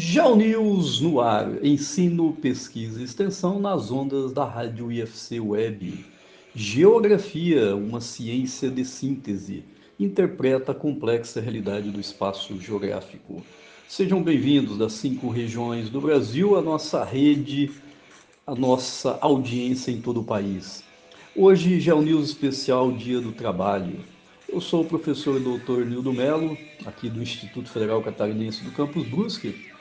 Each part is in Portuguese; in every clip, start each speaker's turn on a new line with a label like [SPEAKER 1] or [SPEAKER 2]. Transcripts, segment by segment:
[SPEAKER 1] GeoNews no ar, ensino, pesquisa e extensão nas ondas da rádio IFC Web. Geografia, uma ciência de síntese, interpreta a complexa realidade do espaço geográfico. Sejam bem-vindos das cinco regiões do Brasil, a nossa rede, a nossa audiência em todo o país. Hoje, GeoNews especial Dia do Trabalho. Eu sou o professor Dr. Nildo Melo, aqui do Instituto Federal Catarinense do Campus Brusque,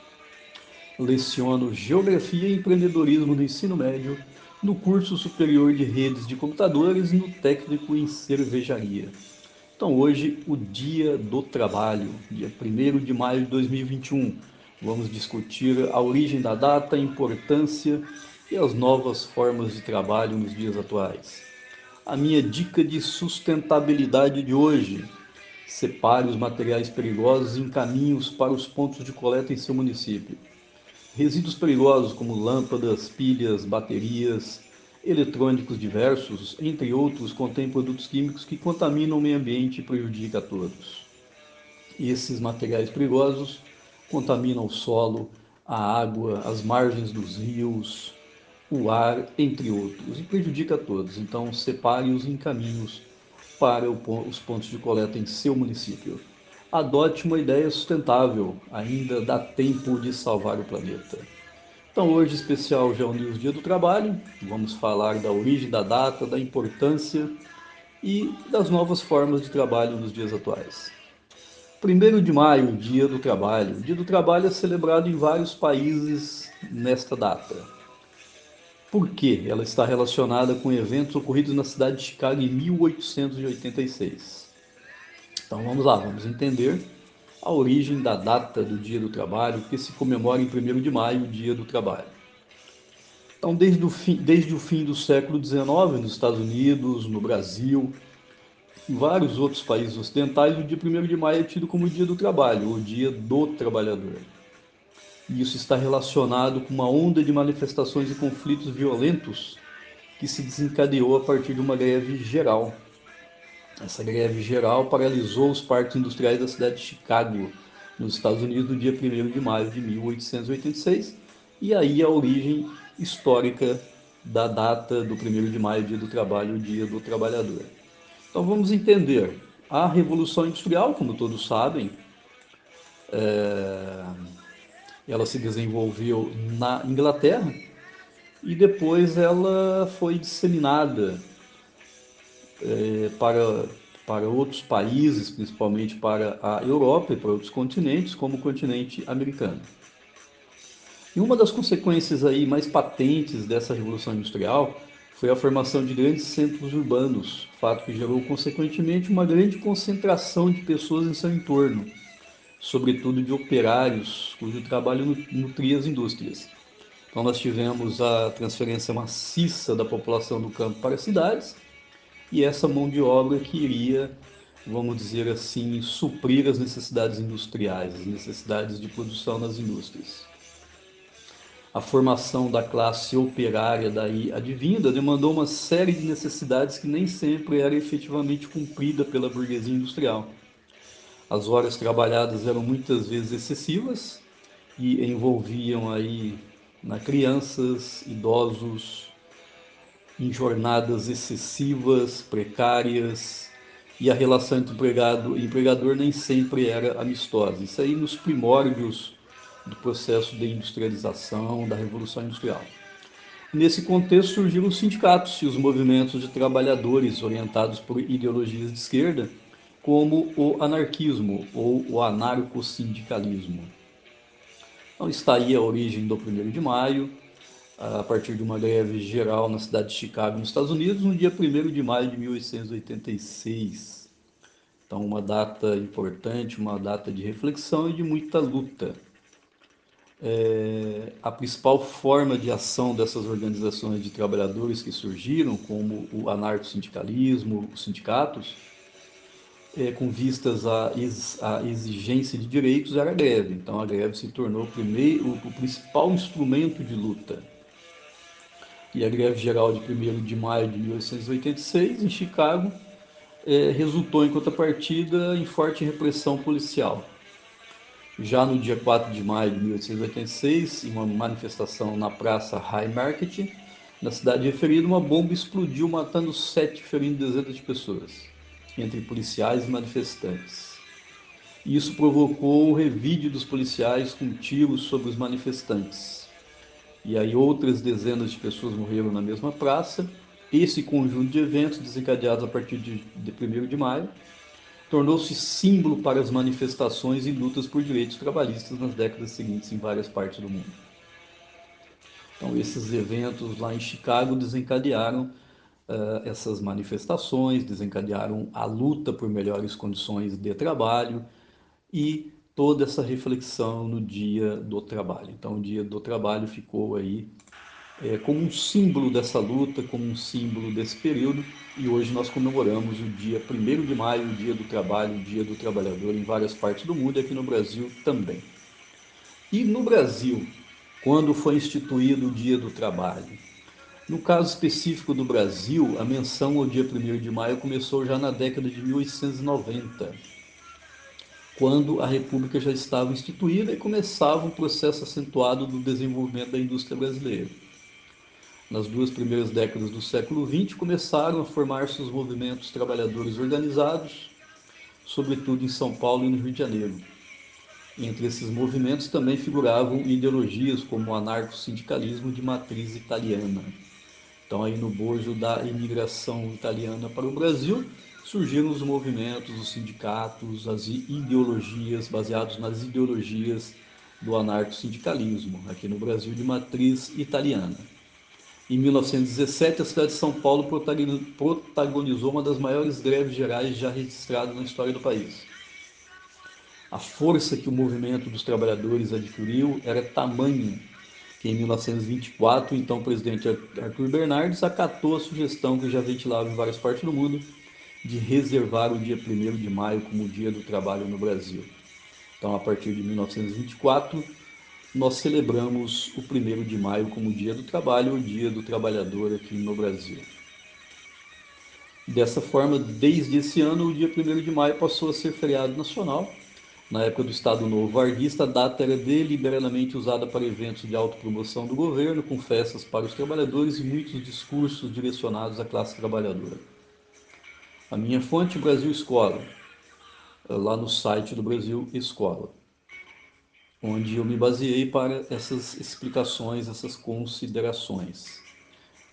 [SPEAKER 1] leciono Geografia e Empreendedorismo no Ensino Médio no curso superior de redes de computadores no técnico em cervejaria. Então, hoje, o Dia do Trabalho, dia 1 de maio de 2021. Vamos discutir a origem da data, a importância e as novas formas de trabalho nos dias atuais. A minha dica de sustentabilidade de hoje: separe os materiais perigosos em caminhos para os pontos de coleta em seu município. Resíduos perigosos como lâmpadas, pilhas, baterias, eletrônicos diversos, entre outros, contêm produtos químicos que contaminam o meio ambiente e prejudicam a todos. Esses materiais perigosos contaminam o solo, a água, as margens dos rios, o ar, entre outros, e prejudica a todos. Então, separe-os em caminhos para os pontos de coleta em seu município adote uma ideia sustentável, ainda dá tempo de salvar o planeta. Então, hoje, especial já News Dia do Trabalho, vamos falar da origem da data, da importância e das novas formas de trabalho nos dias atuais. 1 de maio, Dia do Trabalho. O Dia do Trabalho é celebrado em vários países nesta data. Por quê? Ela está relacionada com eventos ocorridos na cidade de Chicago em 1886. Então vamos lá, vamos entender a origem da data do Dia do Trabalho, que se comemora em 1 de maio, o Dia do Trabalho. Então, desde o fim, desde o fim do século XIX, nos Estados Unidos, no Brasil, em vários outros países ocidentais, o dia 1 de maio é tido como o Dia do Trabalho, o Dia do Trabalhador. E isso está relacionado com uma onda de manifestações e conflitos violentos que se desencadeou a partir de uma greve geral essa greve geral paralisou os parques industriais da cidade de Chicago, nos Estados Unidos, no dia 1 de maio de 1886, e aí a origem histórica da data do 1 de maio, dia do trabalho, dia do trabalhador. Então vamos entender. A Revolução Industrial, como todos sabem, é... ela se desenvolveu na Inglaterra e depois ela foi disseminada é, para, para outros países, principalmente para a Europa e para outros continentes, como o continente americano. E uma das consequências aí mais patentes dessa revolução industrial foi a formação de grandes centros urbanos, fato que gerou consequentemente uma grande concentração de pessoas em seu entorno, sobretudo de operários cujo trabalho nutria as indústrias. Então nós tivemos a transferência maciça da população do campo para as cidades e essa mão de obra que iria, vamos dizer assim, suprir as necessidades industriais, as necessidades de produção nas indústrias. A formação da classe operária daí advinda demandou uma série de necessidades que nem sempre era efetivamente cumprida pela burguesia industrial. As horas trabalhadas eram muitas vezes excessivas e envolviam aí na crianças, idosos, em jornadas excessivas, precárias, e a relação entre empregado e empregador nem sempre era amistosa. Isso aí nos primórdios do processo de industrialização, da Revolução Industrial. Nesse contexto surgiram os sindicatos e os movimentos de trabalhadores orientados por ideologias de esquerda, como o anarquismo ou o anarcossindicalismo. Então está aí a origem do 1 de maio, a partir de uma greve geral na cidade de Chicago, nos Estados Unidos, no dia 1 de maio de 1886. Então, uma data importante, uma data de reflexão e de muita luta. É, a principal forma de ação dessas organizações de trabalhadores que surgiram, como o anarco-sindicalismo, os sindicatos, é, com vistas à, ex, exigência de direitos, era a greve. Então, a greve se tornou o, primeiro, o principal instrumento de luta e a greve geral de 1 de maio de 1886, em Chicago, é, resultou, em contrapartida, em forte repressão policial. Já no dia 4 de maio de 1886, em uma manifestação na Praça High Market, na cidade referida, uma bomba explodiu, matando sete, ferindo dezenas de pessoas, entre policiais e manifestantes. Isso provocou o revide dos policiais com tiros sobre os manifestantes. E aí outras dezenas de pessoas morreram na mesma praça. Esse conjunto de eventos, desencadeados a partir de, de 1 de maio, tornou-se símbolo para as manifestações e lutas por direitos trabalhistas nas décadas seguintes em várias partes do mundo. Então, esses eventos lá em Chicago desencadearam uh, essas manifestações, desencadearam a luta por melhores condições de trabalho e toda essa reflexão no Dia do Trabalho. Então, o Dia do Trabalho ficou aí é, como um símbolo dessa luta, como um símbolo desse período, e hoje nós comemoramos o dia 1 de maio, o Dia do Trabalho, o Dia do Trabalhador, em várias partes do mundo e aqui no Brasil também. E no Brasil, quando foi instituído o Dia do Trabalho? No caso específico do Brasil, a menção ao dia 1 de maio começou já na década de 1890, quando a República já estava instituída e começava um processo acentuado do desenvolvimento da indústria brasileira nas duas primeiras décadas do século XX, começaram a formar-se os movimentos trabalhadores organizados, sobretudo em São Paulo e no Rio de Janeiro. Entre esses movimentos também figuravam ideologias como o anarco-sindicalismo de matriz italiana. Então, aí no bojo da imigração italiana para o Brasil, surgiram os movimentos, os sindicatos, as ideologias, baseados nas ideologias do anarco-sindicalismo, aqui no Brasil de matriz italiana. Em 1917, a cidade de São Paulo protagonizou uma das maiores greves gerais já registradas na história do país. A força que o movimento dos trabalhadores adquiriu era tamanha que, em 1924, o então presidente Arthur Bernardes acatou a sugestão que já ventilava em várias partes do mundo de reservar o dia 1 de maio como Dia do Trabalho no Brasil. Então, a partir de 1924, nós celebramos o 1 de maio como Dia do Trabalho, o Dia do Trabalhador aqui no Brasil. Dessa forma, desde esse ano, o dia 1 de maio passou a ser feriado nacional. Na época do Estado Novo Varguista, a data era deliberadamente usada para eventos de autopromoção do governo, com festas para os trabalhadores e muitos discursos direcionados à classe trabalhadora. A minha fonte, Brasil Escola, lá no site do Brasil Escola onde eu me baseei para essas explicações, essas considerações.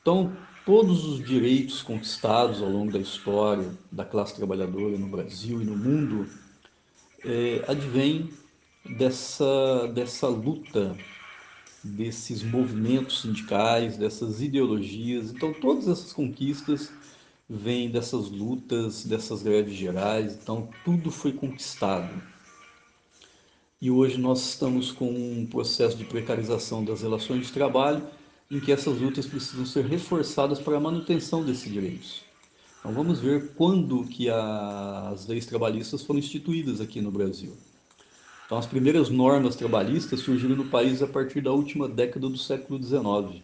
[SPEAKER 1] Então, todos os direitos conquistados ao longo da história da classe trabalhadora no Brasil e no mundo é, advêm dessa, dessa luta, desses movimentos sindicais, dessas ideologias. Então, todas essas conquistas vêm dessas lutas, dessas greves gerais. Então, tudo foi conquistado e hoje nós estamos com um processo de precarização das relações de trabalho em que essas lutas precisam ser reforçadas para a manutenção desses direitos. Então vamos ver quando que as leis trabalhistas foram instituídas aqui no Brasil. Então as primeiras normas trabalhistas surgiram no país a partir da última década do século XIX.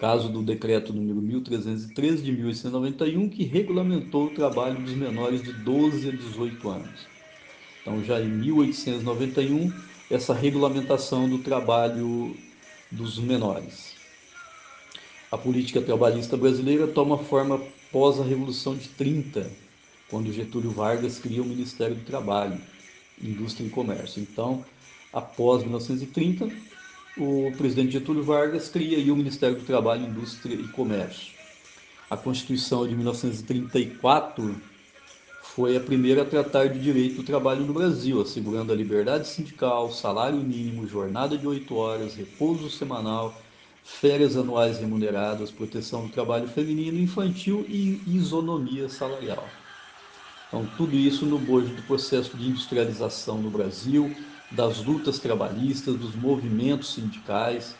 [SPEAKER 1] Caso do decreto número 1313 de 1891 que regulamentou o trabalho dos menores de 12 a 18 anos. Então, já em 1891, essa regulamentação do trabalho dos menores. A política trabalhista brasileira toma forma pós a Revolução de 30, quando Getúlio Vargas cria o Ministério do Trabalho, Indústria e Comércio. Então, após 1930, o presidente Getúlio Vargas cria o Ministério do Trabalho, Indústria e Comércio. A Constituição de 1934 foi a primeira a tratar de direito do trabalho no Brasil, assegurando a liberdade sindical, salário mínimo, jornada de oito horas, repouso semanal, férias anuais remuneradas, proteção do trabalho feminino infantil e isonomia salarial. Então, tudo isso no bojo do processo de industrialização no Brasil, das lutas trabalhistas, dos movimentos sindicais.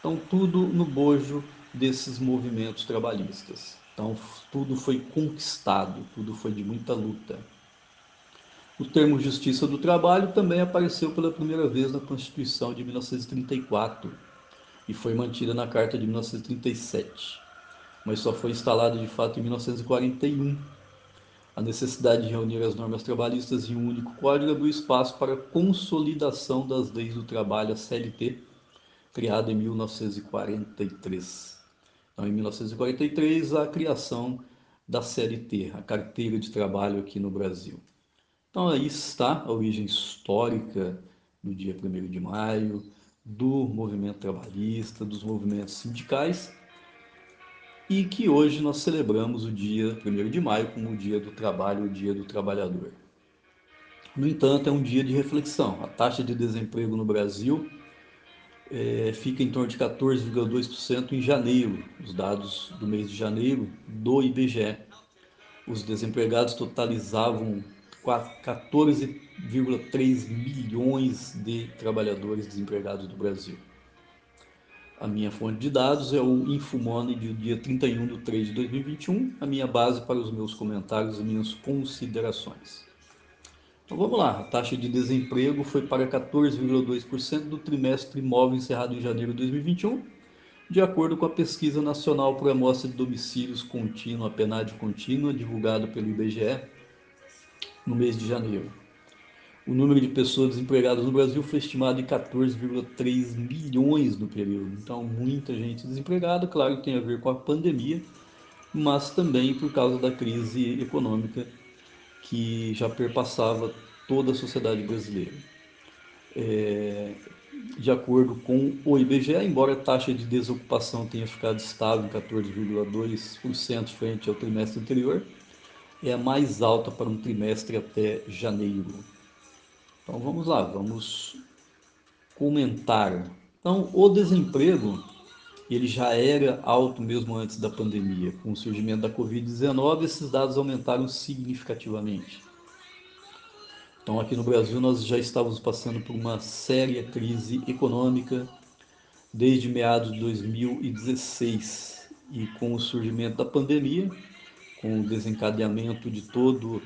[SPEAKER 1] Então, tudo no bojo desses movimentos trabalhistas. Então, tudo foi conquistado, tudo foi de muita luta. O termo justiça do trabalho também apareceu pela primeira vez na Constituição de 1934 e foi mantida na Carta de 1937, mas só foi instalado de fato em 1941. A necessidade de reunir as normas trabalhistas em um único código abriu espaço para a consolidação das leis do trabalho, a CLT, criada em 1943. Então, em 1943, a criação da CLT, a carteira de trabalho aqui no Brasil. Então, aí está a origem histórica do dia 1 de maio, do movimento trabalhista, dos movimentos sindicais, e que hoje nós celebramos o dia 1 de maio como o dia do trabalho, o dia do trabalhador. No entanto, é um dia de reflexão. A taxa de desemprego no Brasil é, fica em torno de 14,2% em janeiro, os dados do mês de janeiro do IBGE. Os desempregados totalizavam 14,3 milhões de trabalhadores desempregados do Brasil. A minha fonte de dados é o Infomoney do dia 31 de 3 de 2021, a minha base para os meus comentários e minhas considerações. Então vamos lá, a taxa de desemprego foi para 14,2% do trimestre imóvel encerrado em janeiro de 2021, de acordo com a Pesquisa Nacional por Amostra de Domicílios Contínua, PNAD contínua, divulgada pelo IBGE, no mês de janeiro. O número de pessoas desempregadas no Brasil foi estimado em 14,3 milhões no período. Então, muita gente desempregada, claro que tem a ver com a pandemia, mas também por causa da crise econômica que já perpassava toda a sociedade brasileira. É, de acordo com o IBGE, embora a taxa de desocupação tenha ficado estável em 14,2% frente ao trimestre anterior, é a mais alta para um trimestre até janeiro. Então vamos lá, vamos comentar. Então, o desemprego, ele já era alto mesmo antes da pandemia. Com o surgimento da Covid-19, esses dados aumentaram significativamente. Então, aqui no Brasil, nós já estávamos passando por uma séria crise econômica desde meados de 2016. E com o surgimento da pandemia, com o desencadeamento de todo,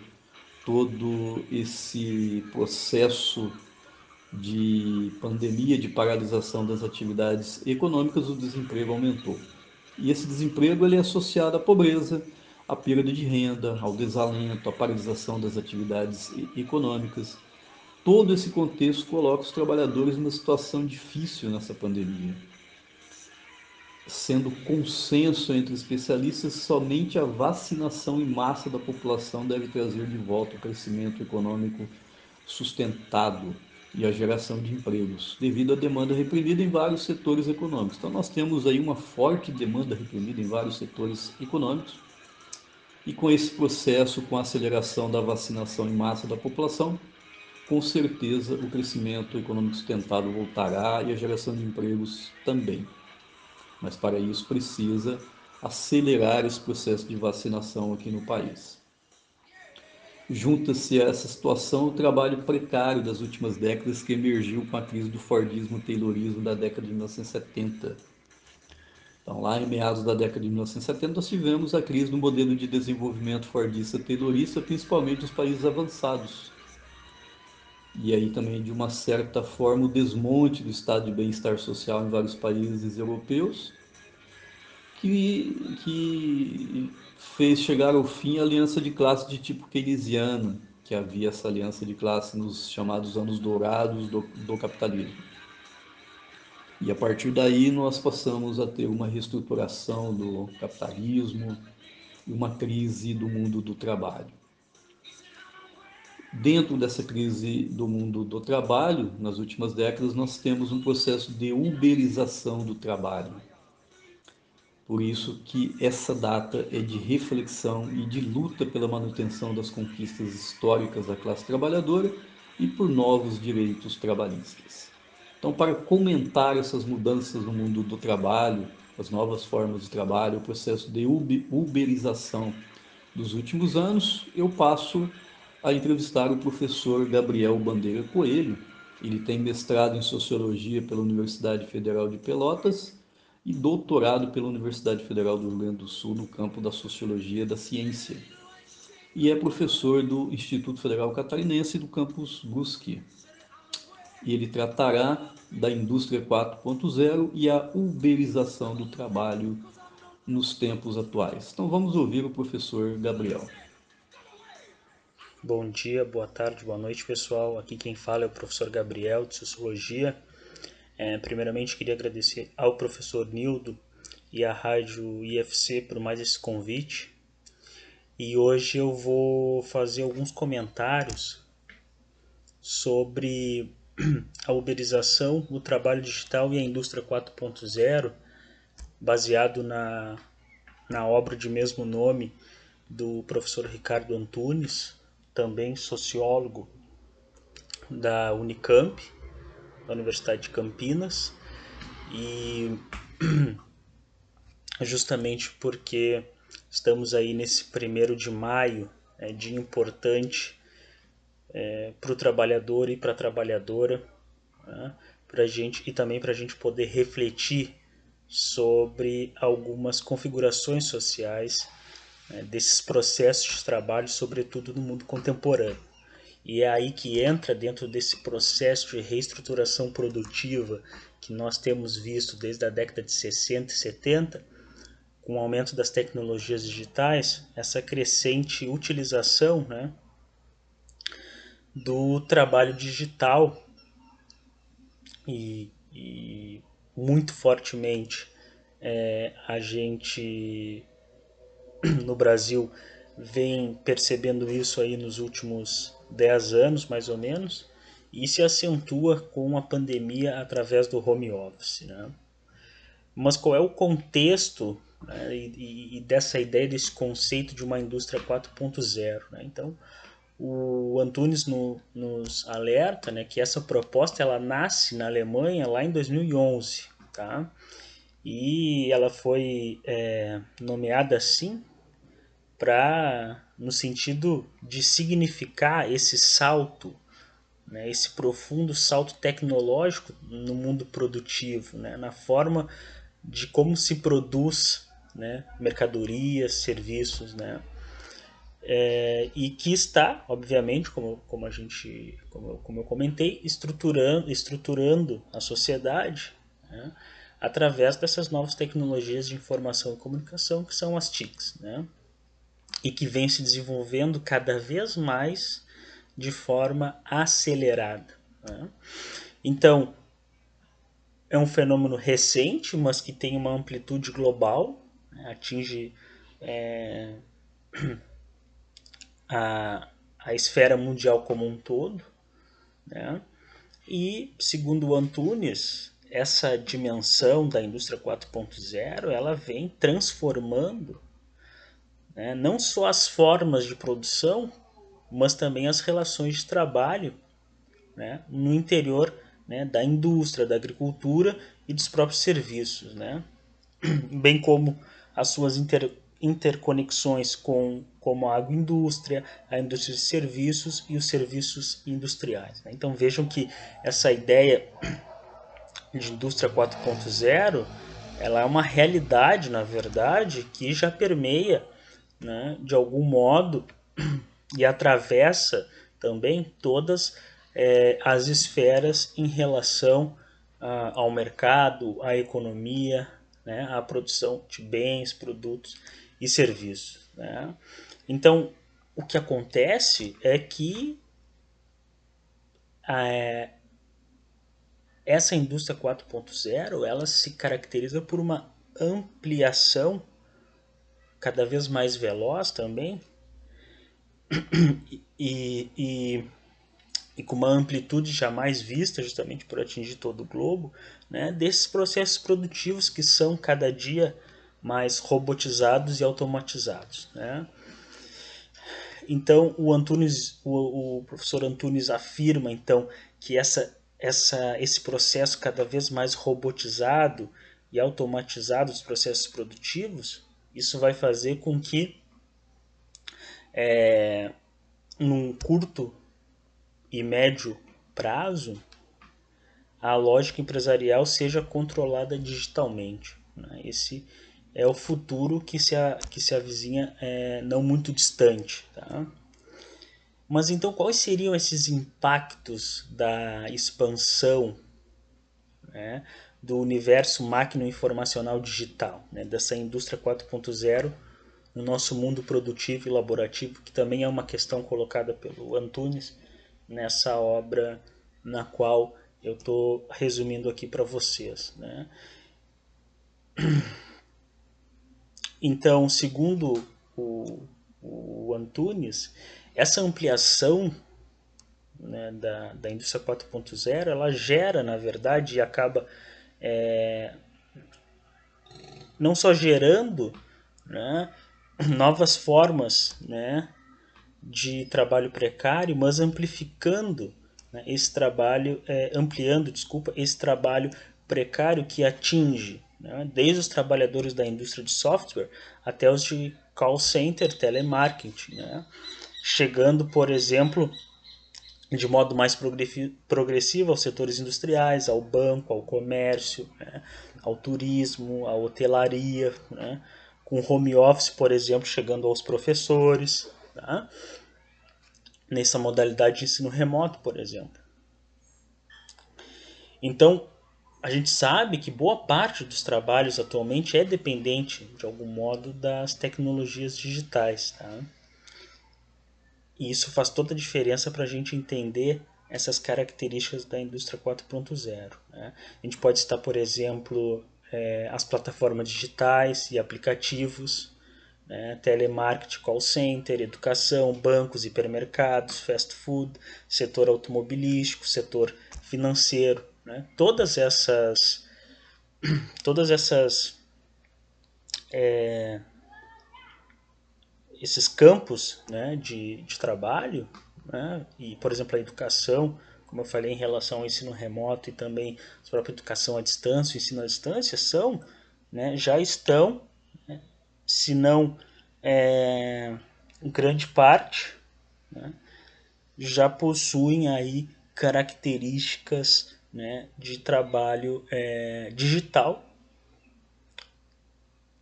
[SPEAKER 1] todo esse processo de pandemia, de paralisação das atividades econômicas, o desemprego aumentou. E esse desemprego ele é associado à pobreza, à perda de renda, ao desalento, à paralisação das atividades econômicas. Todo esse contexto coloca os trabalhadores numa situação difícil nessa pandemia sendo consenso entre especialistas, somente a vacinação em massa da população deve trazer de volta o crescimento econômico sustentado e a geração de empregos, devido à demanda reprimida em vários setores econômicos. Então nós temos aí uma forte demanda reprimida em vários setores econômicos. E com esse processo, com a aceleração da vacinação em massa da população, com certeza o crescimento econômico sustentado voltará e a geração de empregos também mas para isso precisa acelerar esse processo de vacinação aqui no país. Junta-se a essa situação o trabalho precário das últimas décadas que emergiu com a crise do Fordismo Taylorismo da década de 1970. Então, lá em meados da década de 1970, nós tivemos a crise do modelo de desenvolvimento fordista-taylorista, principalmente nos países avançados, e aí também de uma certa forma o desmonte do estado de bem-estar social em vários países europeus, que, que fez chegar ao fim a aliança de classe de tipo keynesiano, que havia essa aliança de classe nos chamados anos dourados do, do capitalismo. E a partir daí nós passamos a ter uma reestruturação do capitalismo e uma crise do mundo do trabalho. Dentro dessa crise do mundo do trabalho, nas últimas décadas, nós temos um processo de uberização do trabalho. Por isso que essa data é de reflexão e de luta pela manutenção das conquistas históricas da classe trabalhadora e por novos direitos trabalhistas. Então, para comentar essas mudanças no mundo do trabalho, as novas formas de trabalho, o processo de uberização dos últimos anos, eu passo a entrevistar o professor Gabriel Bandeira Coelho. Ele tem mestrado em Sociologia pela Universidade Federal de Pelotas e doutorado pela Universidade Federal do Rio Grande do Sul no campo da Sociologia da Ciência. E é professor do Instituto Federal Catarinense do campus Brusque. E ele tratará da indústria 4.0 e a uberização do trabalho nos tempos atuais. Então vamos ouvir o professor Gabriel.
[SPEAKER 2] Bom dia, boa tarde, boa noite, pessoal. Aqui quem fala é o professor Gabriel, de Sociologia. É, primeiramente, queria agradecer ao professor Nildo e à Rádio IFC por mais esse convite. E hoje eu vou fazer alguns comentários sobre a uberização, o trabalho digital e a indústria 4.0, baseado na, na obra de mesmo nome do professor Ricardo Antunes, também sociólogo da Unicamp, da Universidade de Campinas, e justamente porque estamos aí nesse primeiro de maio, é, dia importante é, para o trabalhador e para a trabalhadora, né, gente, e também para a gente poder refletir sobre algumas configurações sociais né, desses processos de trabalho, sobretudo no mundo contemporâneo. E é aí que entra dentro desse processo de reestruturação produtiva que nós temos visto desde a década de 60 e 70, com o aumento das tecnologias digitais, essa crescente utilização né, do trabalho digital e, e muito fortemente é, a gente no Brasil vem percebendo isso aí nos últimos 10 anos, mais ou menos, e se acentua com a pandemia através do home office. Né? Mas qual é o contexto né, e, e, dessa ideia, desse conceito de uma indústria 4.0? Né? Então, o Antunes no, nos alerta né, que essa proposta ela nasce na Alemanha lá em 2011, tá? E ela foi é, nomeada assim para no sentido de significar esse salto, né, esse profundo salto tecnológico no mundo produtivo, né, na forma de como se produz né, mercadorias, serviços, né, é, e que está, obviamente, como, como a gente, como, como eu comentei, estruturando, estruturando a sociedade né, através dessas novas tecnologias de informação e comunicação que são as TICs, né e que vem se desenvolvendo cada vez mais de forma acelerada. Né? Então, é um fenômeno recente, mas que tem uma amplitude global, né? atinge é, a, a esfera mundial como um todo. Né? E, segundo o Antunes, essa dimensão da indústria 4.0 ela vem transformando né? não só as formas de produção, mas também as relações de trabalho né? no interior né? da indústria, da agricultura e dos próprios serviços, né? bem como as suas inter, interconexões com como a agroindústria, a indústria de serviços e os serviços industriais. Né? Então vejam que essa ideia de indústria 4.0 ela é uma realidade, na verdade, que já permeia né, de algum modo e atravessa também todas é, as esferas em relação a, ao mercado, à economia, né, à produção de bens, produtos e serviços. Né? Então, o que acontece é que é, essa indústria 4.0 ela se caracteriza por uma ampliação cada vez mais veloz também e, e, e, com uma amplitude jamais vista, justamente por atingir todo o globo, né, desses processos produtivos que são cada dia mais robotizados e automatizados. Né? Então, o, Antunes, o, o professor Antunes afirma então que essa, essa, esse processo cada vez mais robotizado e automatizado dos processos produtivos isso vai fazer com que, é, num curto e médio prazo, a lógica empresarial seja controlada digitalmente. Né? Esse é o futuro que se, a, que se avizinha é, não muito distante. Tá? Mas então, quais seriam esses impactos da expansão né, do universo máquina informacional digital, né, dessa indústria 4.0 no nosso mundo produtivo e laborativo, que também é uma questão colocada pelo Antunes nessa obra na qual eu estou resumindo aqui para vocês. Né? Então, segundo o, o Antunes, essa ampliação né, da, da indústria 4.0 ela gera, na verdade, e acaba é, não só gerando né, novas formas né, de trabalho precário, mas amplificando né, esse trabalho, é, ampliando, desculpa, esse trabalho precário que atinge né, desde os trabalhadores da indústria de software até os de call center, telemarketing, né, chegando, por exemplo, de modo mais progressivo aos setores industriais, ao banco, ao comércio, né, ao turismo, à hotelaria, né, com home office, por exemplo, chegando aos professores, tá? nessa modalidade de ensino remoto, por exemplo. Então, a gente sabe que boa parte dos trabalhos atualmente é dependente, de algum modo, das tecnologias digitais. Tá? E isso faz toda a diferença para a gente entender essas características da indústria 4.0. Né? A gente pode citar, por exemplo, é, as plataformas digitais e aplicativos, né? telemarketing, call center, educação, bancos, hipermercados, fast food, setor automobilístico, setor financeiro. Né? Todas essas, todas essas é, esses campos né, de, de trabalho, né, e por exemplo a educação, como eu falei em relação ao ensino remoto e também a própria educação à distância, o ensino à distância, são, né, já estão, né, se não é, em grande parte, né, já possuem aí características né, de trabalho é, digital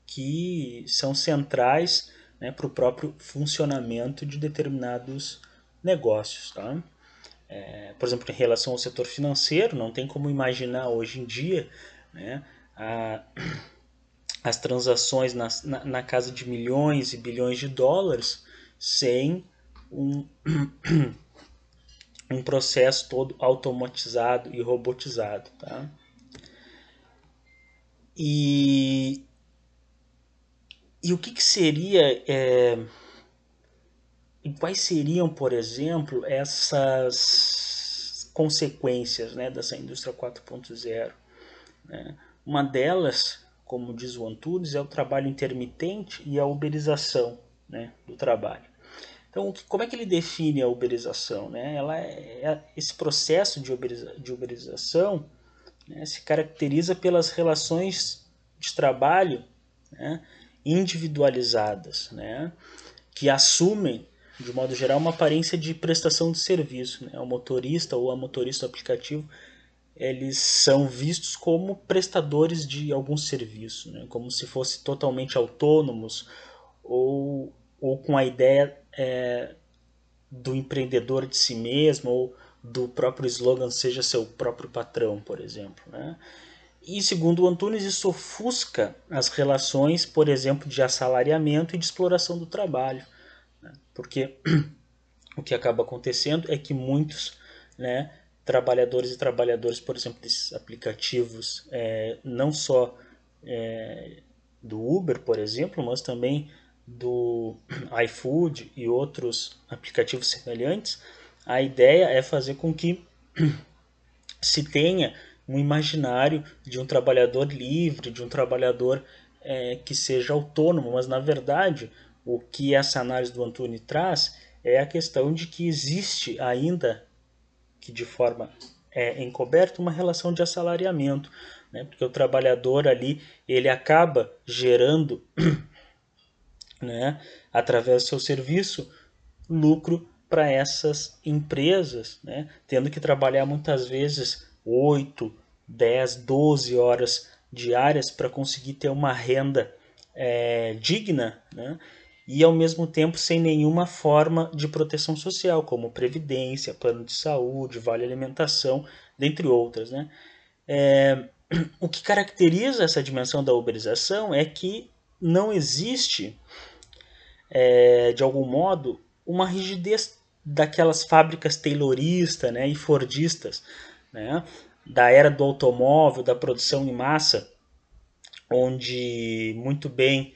[SPEAKER 2] que são centrais né, para o próprio funcionamento de determinados negócios. Tá? É, por exemplo, em relação ao setor financeiro, não tem como imaginar hoje em dia né, a, as transações na, na, na, casa de milhões e bilhões de dólares sem um, um processo todo automatizado e robotizado. Tá? E, e o que, que seria. É, e quais seriam, por exemplo, essas consequências né, dessa indústria 4.0? Né? Uma delas, como diz o Antunes, é o trabalho intermitente e a uberização né, do trabalho. Então, como é que ele define a uberização? Né? Ela é, é esse processo de, uberiza, de uberização né, se caracteriza pelas relações de trabalho né, individualizadas, né, que assumem, de modo geral, uma aparência de prestação de serviço. Né? O motorista ou a motorista do aplicativo eles são vistos como prestadores de algum serviço, né? como se fossem totalmente autônomos ou, ou com a ideia é, do empreendedor de si mesmo ou do próprio slogan seja seu próprio patrão, por exemplo. Né? E segundo o Antunes, isso ofusca as relações, por exemplo, de assalariamento e de exploração do trabalho. Né? Porque o que acaba acontecendo é que muitos né, trabalhadores e trabalhadoras, por exemplo, desses aplicativos, é, não só é, do Uber, por exemplo, mas também do iFood e outros aplicativos semelhantes, a ideia é fazer com que se tenha um imaginário de um trabalhador livre, de um trabalhador é, que seja autônomo, mas na verdade o que essa análise do Antônio traz é a questão de que existe ainda, que de forma é, encoberta, uma relação de assalariamento, né? porque o trabalhador ali ele acaba gerando, né, através do seu serviço, lucro para essas empresas, né? tendo que trabalhar muitas vezes 8, 10, 12 horas diárias para conseguir ter uma renda é, digna, né? e ao mesmo tempo sem nenhuma forma de proteção social, como previdência, plano de saúde, vale alimentação, dentre outras. Né? É, o que caracteriza essa dimensão da uberização é que não existe é, de algum modo, uma rigidez daquelas fábricas tayloristas né, e fordistas, né, da era do automóvel, da produção em massa, onde muito bem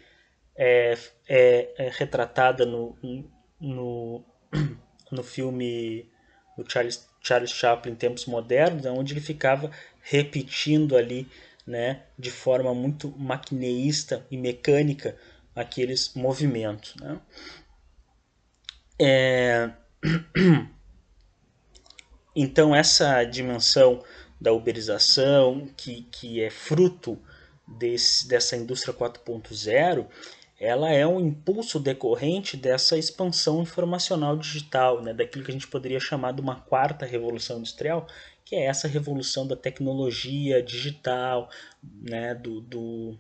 [SPEAKER 2] é, é, é retratada no, no, no filme do Charles, Charles Chaplin, Tempos Modernos, onde ele ficava repetindo ali, né, de forma muito maquineísta e mecânica, aqueles movimentos. Né? É... Então, essa dimensão da uberização, que, que é fruto desse, dessa indústria 4.0, ela é um impulso decorrente dessa expansão informacional digital, né, daquilo que a gente poderia chamar de uma quarta revolução industrial, que é essa revolução da tecnologia digital, né, do, do,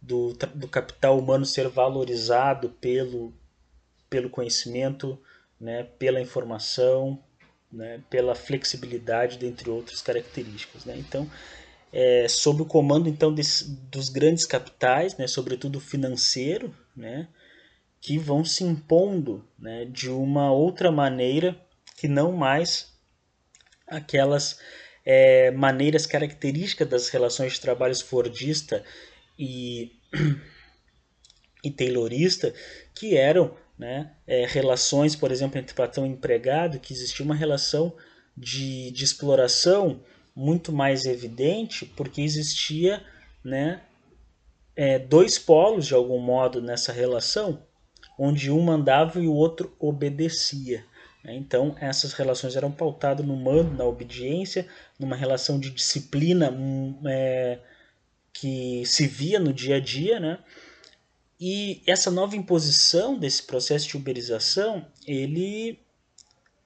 [SPEAKER 2] do, do capital humano ser valorizado pelo, pelo conhecimento, né, pela informação, né, pela flexibilidade, dentre outras características. Né? Então, é, sob o comando então desse, dos grandes capitais, né, sobretudo financeiro, né, que vão se impondo né, de uma outra maneira que não mais aquelas é, maneiras características das relações de trabalho fordista e, e taylorista, que eram né, é, relações, por exemplo, entre patrão e empregado, que existia uma relação de, de exploração muito mais evidente porque existia né, é, dois polos de algum modo nessa relação, onde um mandava e o outro obedecia. Né? Então essas relações eram pautadas no mando, na obediência, numa relação de disciplina hum, é, que se via no dia a dia, né? E essa nova imposição desse processo de uberização, ele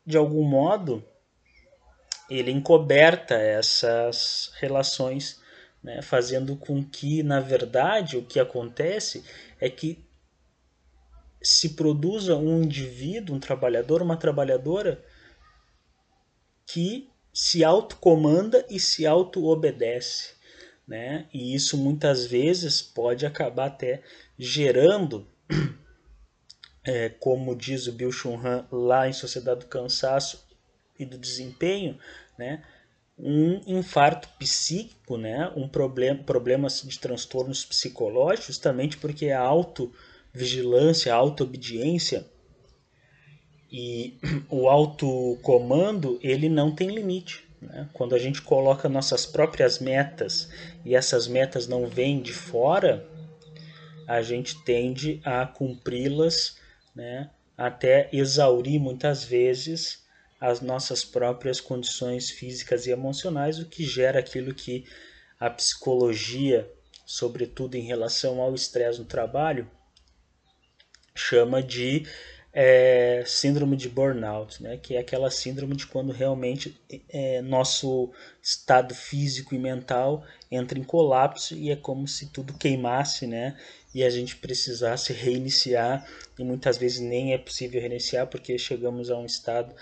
[SPEAKER 2] de algum modo ele encoberta essas relações, né, fazendo com que, na verdade, o que acontece é que se produza um indivíduo, um trabalhador, uma trabalhadora que se autocomanda e se auto-obedece. Né? E isso muitas vezes pode acabar até gerando, é, como diz o Bill Chun Han lá em Sociedade do Cansaço, e do desempenho, né? um infarto psíquico, né? um problema, problemas de transtornos psicológicos, justamente porque a autovigilância, a auto-obediência e o autocomando, ele não tem limite. Né? Quando a gente coloca nossas próprias metas e essas metas não vêm de fora, a gente tende a cumpri-las né? até exaurir muitas vezes as nossas próprias condições físicas e emocionais, o que gera aquilo que a psicologia, sobretudo em relação ao estresse no trabalho, chama de é, síndrome de burnout, né? que é aquela síndrome de quando realmente é, nosso estado físico e mental entra em colapso e é como se tudo queimasse, né? E a gente precisasse reiniciar, e muitas vezes nem é possível reiniciar porque chegamos a um estado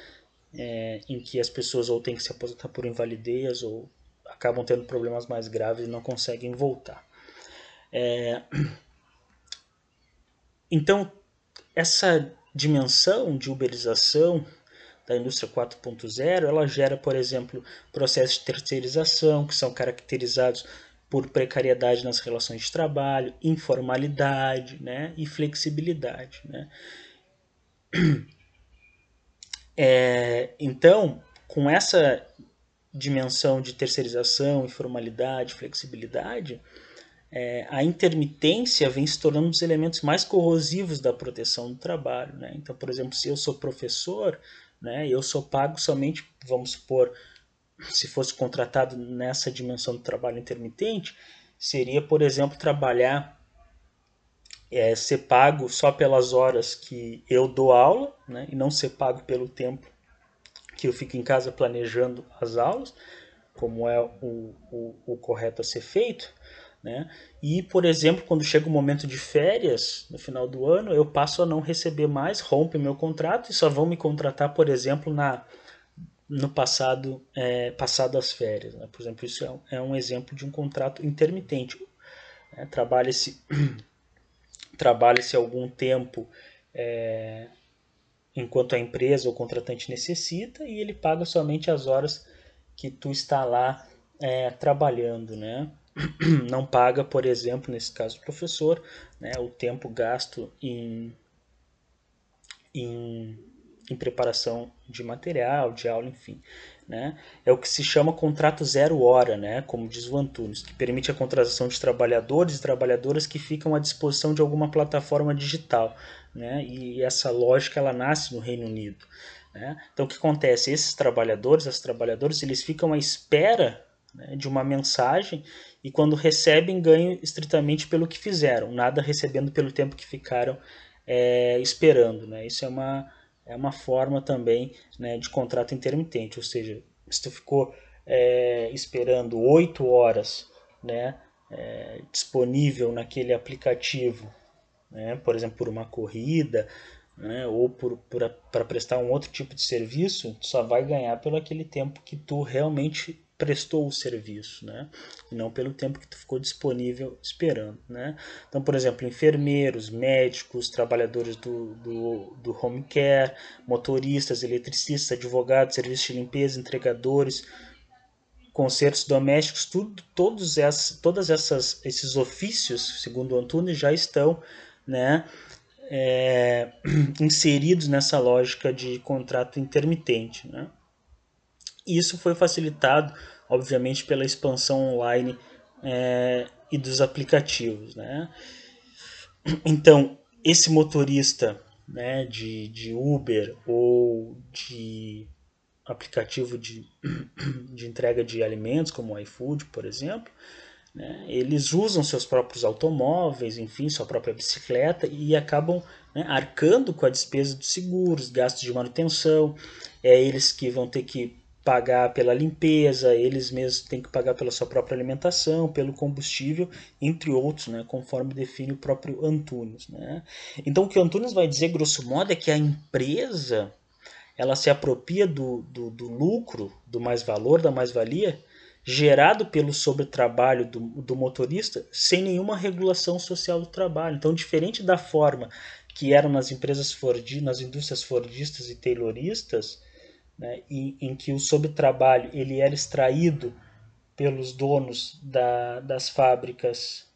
[SPEAKER 2] é, em que as pessoas ou têm que se aposentar por invalidez ou acabam tendo problemas mais graves e não conseguem voltar. É... Então, essa dimensão de uberização da indústria 4.0, ela gera, por exemplo, processos de terceirização que são caracterizados por precariedade nas relações de trabalho, informalidade né, e flexibilidade. Né? É, então, com essa dimensão de terceirização, informalidade, flexibilidade, é, a intermitência vem se tornando um dos elementos mais corrosivos da proteção do trabalho. Né? Então, por exemplo, se eu sou professor, né, eu sou pago somente, vamos supor, se fosse contratado nessa dimensão do trabalho intermitente, seria, por exemplo, trabalhar é, ser pago só pelas horas que eu dou aula, né, e não ser pago pelo tempo que eu fico em casa planejando as aulas, como é o, o, o correto a ser feito. Né? E, por exemplo, quando chega o momento de férias, no final do ano, eu passo a não receber mais, rompe meu contrato e só vão me contratar, por exemplo, na, no passado, é, passado as férias. Né? Por exemplo, isso é um, é um exemplo de um contrato intermitente. Né? Trabalha-se trabalha-se algum tempo é, enquanto a empresa ou contratante necessita e ele paga somente as horas que tu está lá é, trabalhando, né? Não paga, por exemplo, nesse caso do professor, né, o tempo gasto em, em, em preparação de material, de aula, enfim. Né? É o que se chama contrato zero hora, né? como diz o Antunes, que permite a contratação de trabalhadores e trabalhadoras que ficam à disposição de alguma plataforma digital. Né? E essa lógica ela nasce no Reino Unido. Né? Então o que acontece? Esses trabalhadores, as trabalhadoras, eles ficam à espera né, de uma mensagem e quando recebem ganham estritamente pelo que fizeram, nada recebendo pelo tempo que ficaram é, esperando. Né? Isso é uma, é uma forma também né, de contrato intermitente, ou seja, se tu ficou é, esperando oito horas né, é, disponível naquele aplicativo né, por exemplo, por uma corrida, né, ou para prestar um outro tipo de serviço, tu só vai ganhar pelo aquele tempo que tu realmente prestou o serviço, né? E não pelo tempo que tu ficou disponível esperando, né? Então, por exemplo, enfermeiros, médicos, trabalhadores do, do, do home care, motoristas, eletricistas, advogados, serviços de limpeza, entregadores, concertos domésticos, tudo, todos essas, todas essas esses ofícios, segundo o Antunes, já estão né, é, inseridos nessa lógica de contrato intermitente. Né? Isso foi facilitado, obviamente, pela expansão online é, e dos aplicativos. Né? Então, esse motorista né, de, de Uber ou de aplicativo de, de entrega de alimentos, como o iFood, por exemplo, né? Eles usam seus próprios automóveis, enfim, sua própria bicicleta e acabam né, arcando com a despesa dos seguros, gastos de manutenção. É eles que vão ter que pagar pela limpeza, eles mesmos têm que pagar pela sua própria alimentação, pelo combustível, entre outros, né, conforme define o próprio Antunes. Né? Então, o que o Antunes vai dizer, grosso modo, é que a empresa ela se apropria do, do, do lucro, do mais-valor, da mais-valia, gerado pelo sobretrabalho do, do motorista sem nenhuma regulação social do trabalho. Então, diferente da forma que eram nas empresas Ford, nas indústrias fordistas e tayloristas, né, em, em que o sobretrabalho ele era extraído pelos donos da, das fábricas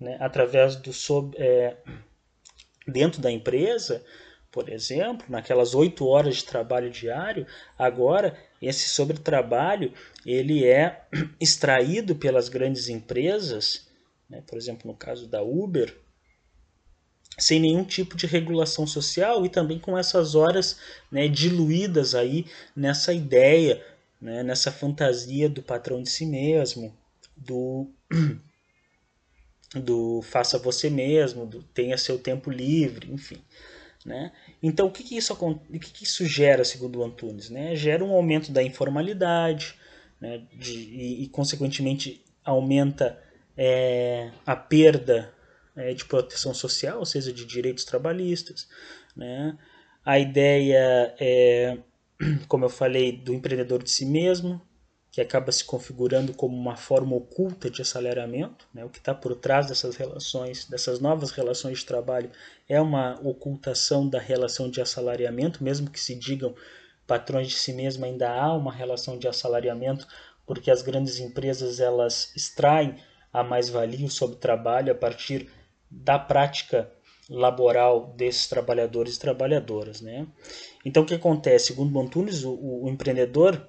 [SPEAKER 2] né, através do sob, é, dentro da empresa, por exemplo, naquelas oito horas de trabalho diário, agora esse sobretrabalho ele é extraído pelas grandes empresas, né, por exemplo, no caso da Uber, sem nenhum tipo de regulação social e também com essas horas né, diluídas aí nessa ideia, né, nessa fantasia do patrão de si mesmo, do, do faça você mesmo, do tenha seu tempo livre, enfim. Né? Então, o que, que isso, o que, que isso gera, segundo o Antunes? Né? Gera um aumento da informalidade né? De, e, e, consequentemente, aumenta é, a perda é, de proteção social, ou seja, de direitos trabalhistas. Né? A ideia é, como eu falei, do empreendedor de si mesmo, que acaba se configurando como uma forma oculta de assalariamento. Né? O que está por trás dessas relações, dessas novas relações de trabalho, é uma ocultação da relação de assalariamento, mesmo que se digam patrões de si mesmo, ainda há uma relação de assalariamento, porque as grandes empresas elas extraem a mais-valia sobre trabalho a partir da prática laboral desses trabalhadores e trabalhadoras. Né? Então, o que acontece? Segundo Montunes, o, o empreendedor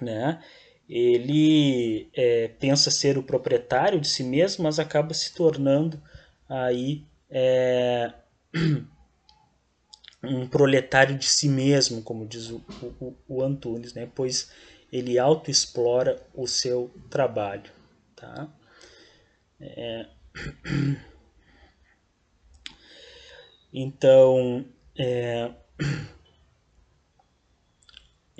[SPEAKER 2] né? Ele é, pensa ser o proprietário de si mesmo, mas acaba se tornando aí é, um proletário de si mesmo, como diz o, o, o Antunes, né? pois ele autoexplora o seu trabalho. Tá? É... Então, é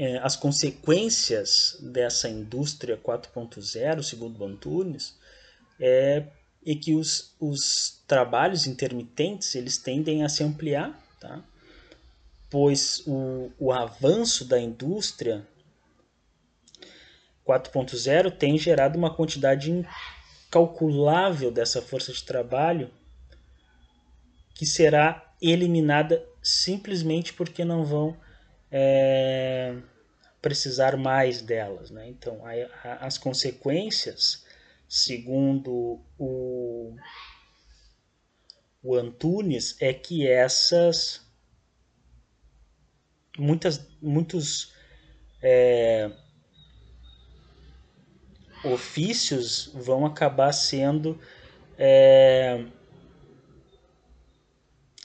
[SPEAKER 2] é, as consequências dessa indústria 4.0, segundo Antunes, é, é que os, os trabalhos intermitentes eles tendem a se ampliar, tá? pois o, o avanço da indústria 4.0 tem gerado uma quantidade incalculável dessa força de trabalho que será eliminada simplesmente porque não vão é, precisar mais delas. Né? Então, a, a, as consequências, segundo o, o Antunes, é que essas muitas, muitos é, ofícios vão acabar sendo é,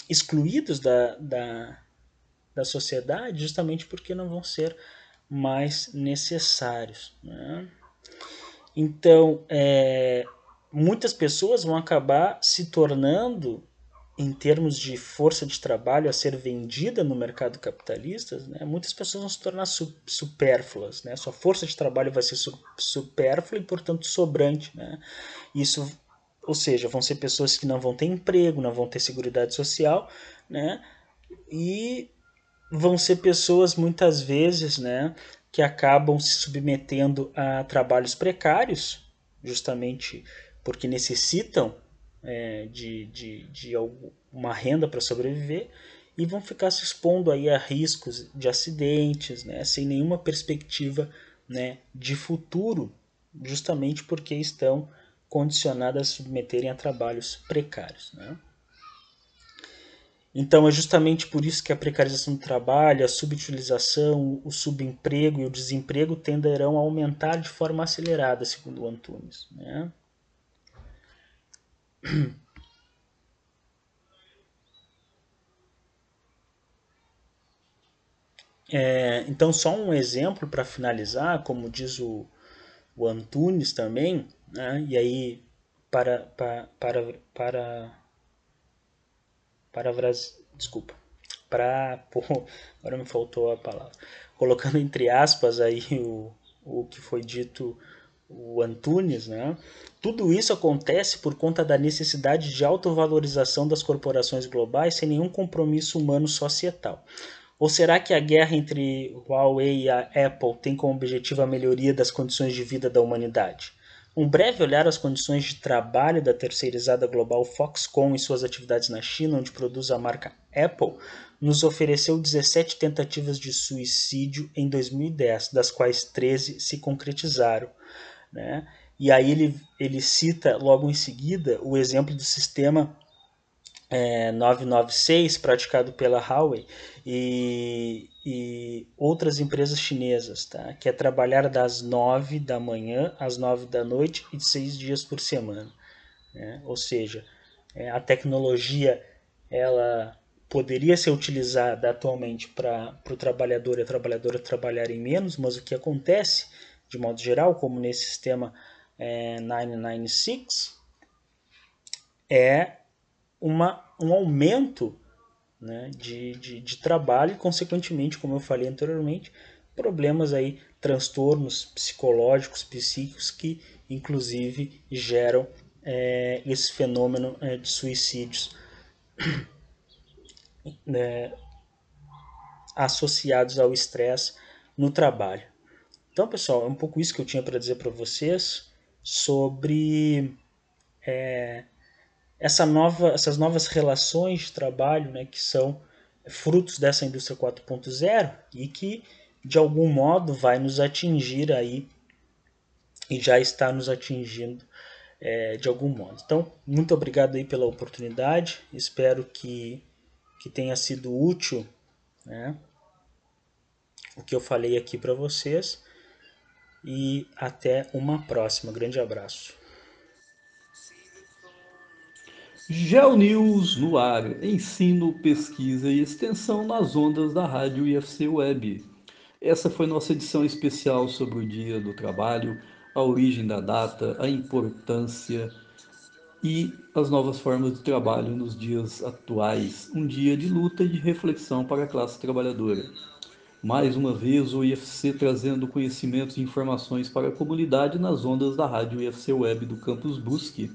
[SPEAKER 2] excluídos da, da, da sociedade justamente porque não vão ser mais necessários. Né? Então, é, muitas pessoas vão acabar se tornando em termos de força de trabalho a ser vendida no mercado capitalista, né, muitas pessoas vão se tornar su supérfluas. Né? Sua força de trabalho vai ser su supérflua e, portanto, sobrante. Né? Isso, ou seja, vão ser pessoas que não vão ter emprego, não vão ter segurança social, né? e vão ser pessoas, muitas vezes, né, que acabam se submetendo a trabalhos precários, justamente porque necessitam é, de, de, de uma renda para sobreviver e vão ficar se expondo aí a riscos de acidentes, né, sem nenhuma perspectiva né, de futuro, justamente porque estão condicionadas a submeterem a trabalhos precários. Né? Então é justamente por isso que a precarização do trabalho, a subutilização, o subemprego e o desemprego tenderão a aumentar de forma acelerada, segundo o Antunes. Né? É, então, só um exemplo para finalizar, como diz o, o Antunes também, né? e aí para, para, para, para, para, desculpa, para, agora me faltou a palavra, colocando entre aspas aí o, o que foi dito o Antunes, né? Tudo isso acontece por conta da necessidade de autovalorização das corporações globais sem nenhum compromisso humano societal. Ou será que a guerra entre Huawei e a Apple tem como objetivo a melhoria das condições de vida da humanidade? Um breve olhar às condições de trabalho da terceirizada global Foxconn e suas atividades na China, onde produz a marca Apple, nos ofereceu 17 tentativas de suicídio em 2010, das quais 13 se concretizaram. Né? E aí ele, ele cita logo em seguida o exemplo do sistema é, 996 praticado pela Huawei e, e outras empresas chinesas, tá? que é trabalhar das 9 da manhã às 9 da noite e seis dias por semana. Né? Ou seja, é, a tecnologia ela poderia ser utilizada atualmente para o trabalhador e a trabalhadora trabalharem menos, mas o que acontece de modo geral, como nesse sistema é, 996, é uma, um aumento né, de, de, de trabalho e, consequentemente, como eu falei anteriormente, problemas aí, transtornos psicológicos, psíquicos que, inclusive, geram é, esse fenômeno é, de suicídios né, associados ao estresse no trabalho. Então, pessoal, é um pouco isso que eu tinha para dizer para vocês sobre é, essa nova, essas novas relações de trabalho né, que são frutos dessa indústria 4.0 e que de algum modo vai nos atingir aí e já está nos atingindo é, de algum modo. Então, muito obrigado aí pela oportunidade, espero que, que tenha sido útil né, o que eu falei aqui para vocês e até uma próxima. Grande abraço.
[SPEAKER 1] GeoNews no ar, ensino, pesquisa e extensão nas ondas da rádio IFC Web. Essa foi nossa edição especial sobre o Dia do Trabalho, a origem da data, a importância e as novas formas de trabalho nos dias atuais. Um dia de luta e de reflexão para a classe trabalhadora. Mais uma vez, o IFC trazendo conhecimentos e informações para a comunidade nas ondas da rádio IFC Web do Campus Brusque,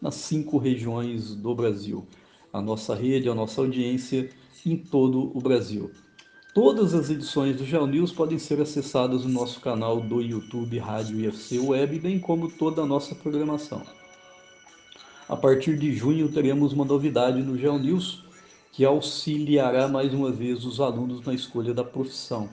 [SPEAKER 1] nas cinco regiões do Brasil. A nossa rede, a nossa audiência em todo o Brasil. Todas as edições do Geo News podem ser acessadas no nosso canal do YouTube Rádio IFC Web, bem como toda a nossa programação. A partir de junho teremos uma novidade no Geo News que auxiliará mais uma vez os alunos na escolha da profissão.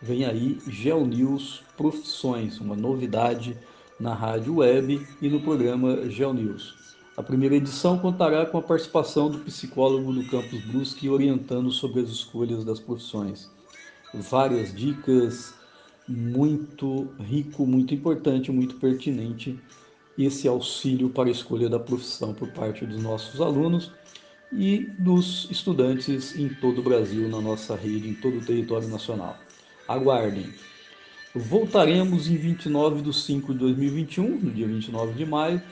[SPEAKER 1] Vem aí GeoNews Profissões, uma novidade na rádio web e no programa GeoNews. A primeira edição contará com a participação do psicólogo do Campus Brusque orientando sobre as escolhas das profissões. Várias dicas, muito rico, muito importante, muito pertinente esse auxílio para a escolha da profissão por parte dos nossos alunos e dos estudantes em todo o Brasil, na nossa rede, em todo o território nacional. Aguardem. Voltaremos em 29 de 5 de 2021, no dia 29 de maio,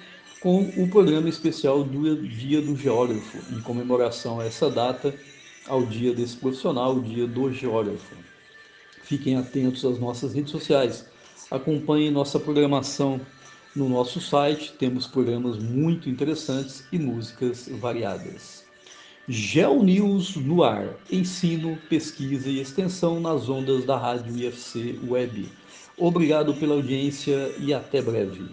[SPEAKER 1] com o programa especial do Dia do Geógrafo, em comemoração a essa data, ao dia desse profissional, o Dia do Geógrafo. Fiquem atentos às nossas redes sociais, acompanhem nossa programação no nosso site, temos programas muito interessantes e músicas variadas. Geo News no ar, ensino, pesquisa e extensão nas ondas da Rádio IFC Web. Obrigado pela audiência e até breve.